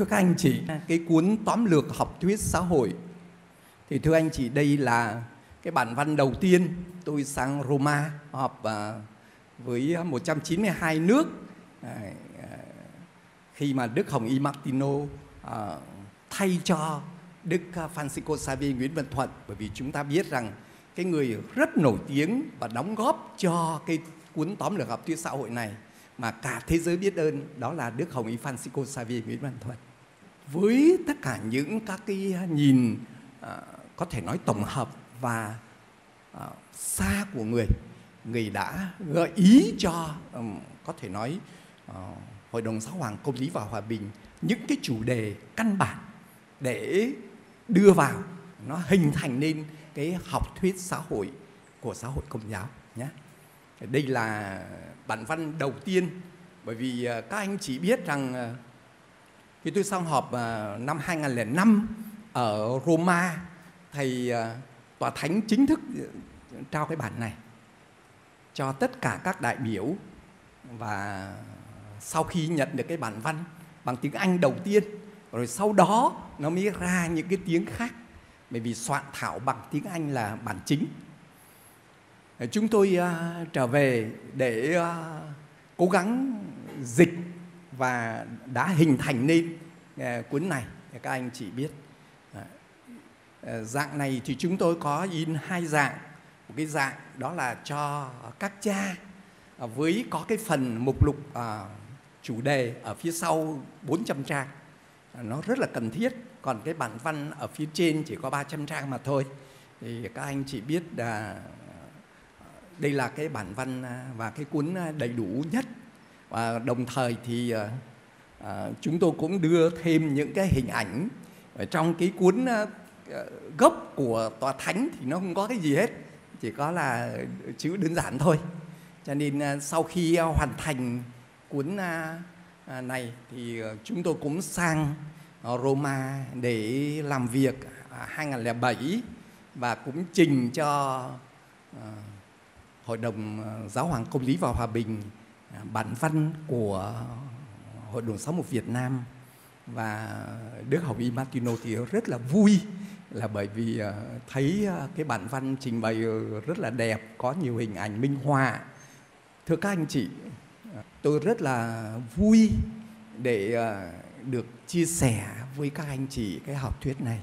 Thưa các anh chị, cái cuốn tóm lược học thuyết xã hội. Thì thưa anh chị đây là cái bản văn đầu tiên tôi sang Roma họp à, với 192 nước. À, khi mà Đức Hồng Y Martino à, thay cho Đức Francisco Xavier Nguyễn Văn Thuận. Bởi vì chúng ta biết rằng cái người rất nổi tiếng và đóng góp cho cái cuốn tóm lược học thuyết xã hội này mà cả thế giới biết ơn đó là Đức Hồng Y Francisco Xavier Nguyễn Văn Thuận. Với tất cả những các cái à, nhìn à, có thể nói tổng hợp và à, xa của người, người đã gợi ý cho um, có thể nói uh, Hội đồng Giáo hoàng Công lý và Hòa bình những cái chủ đề căn bản để đưa vào nó hình thành nên cái học thuyết xã hội của xã hội công giáo nhé. Đây là bản văn đầu tiên bởi vì à, các anh chỉ biết rằng à, khi tôi sang họp à, năm 2005 ở Roma thầy à, tòa thánh chính thức à, trao cái bản này cho tất cả các đại biểu và sau khi nhận được cái bản văn bằng tiếng Anh đầu tiên rồi sau đó nó mới ra những cái tiếng khác. Bởi vì soạn thảo bằng tiếng Anh là bản chính. Chúng tôi uh, trở về để uh, cố gắng dịch và đã hình thành nên uh, cuốn này các anh chỉ biết. Uh, dạng này thì chúng tôi có in hai dạng. Một cái dạng đó là cho các cha uh, với có cái phần mục lục uh, chủ đề ở phía sau 400 trang. Nó rất là cần thiết còn cái bản văn ở phía trên chỉ có 300 trang mà thôi. Thì các anh chỉ biết là đây là cái bản văn và cái cuốn đầy đủ nhất và đồng thời thì à, chúng tôi cũng đưa thêm những cái hình ảnh ở trong cái cuốn à, gốc của tòa thánh thì nó không có cái gì hết chỉ có là chữ đơn giản thôi. Cho nên à, sau khi hoàn thành cuốn à, à, này thì chúng tôi cũng sang Roma để làm việc 2007 và cũng trình cho Hội đồng Giáo hoàng Công lý và Hòa bình bản văn của Hội đồng Giáo mục Việt Nam và Đức Hồng Y Martino thì rất là vui là bởi vì ờ, thấy ờ, cái bản văn trình bày rất là đẹp, có nhiều hình ảnh minh họa. Thưa các anh chị, tôi rất là vui để ờ, được chia sẻ với các anh chị cái học thuyết này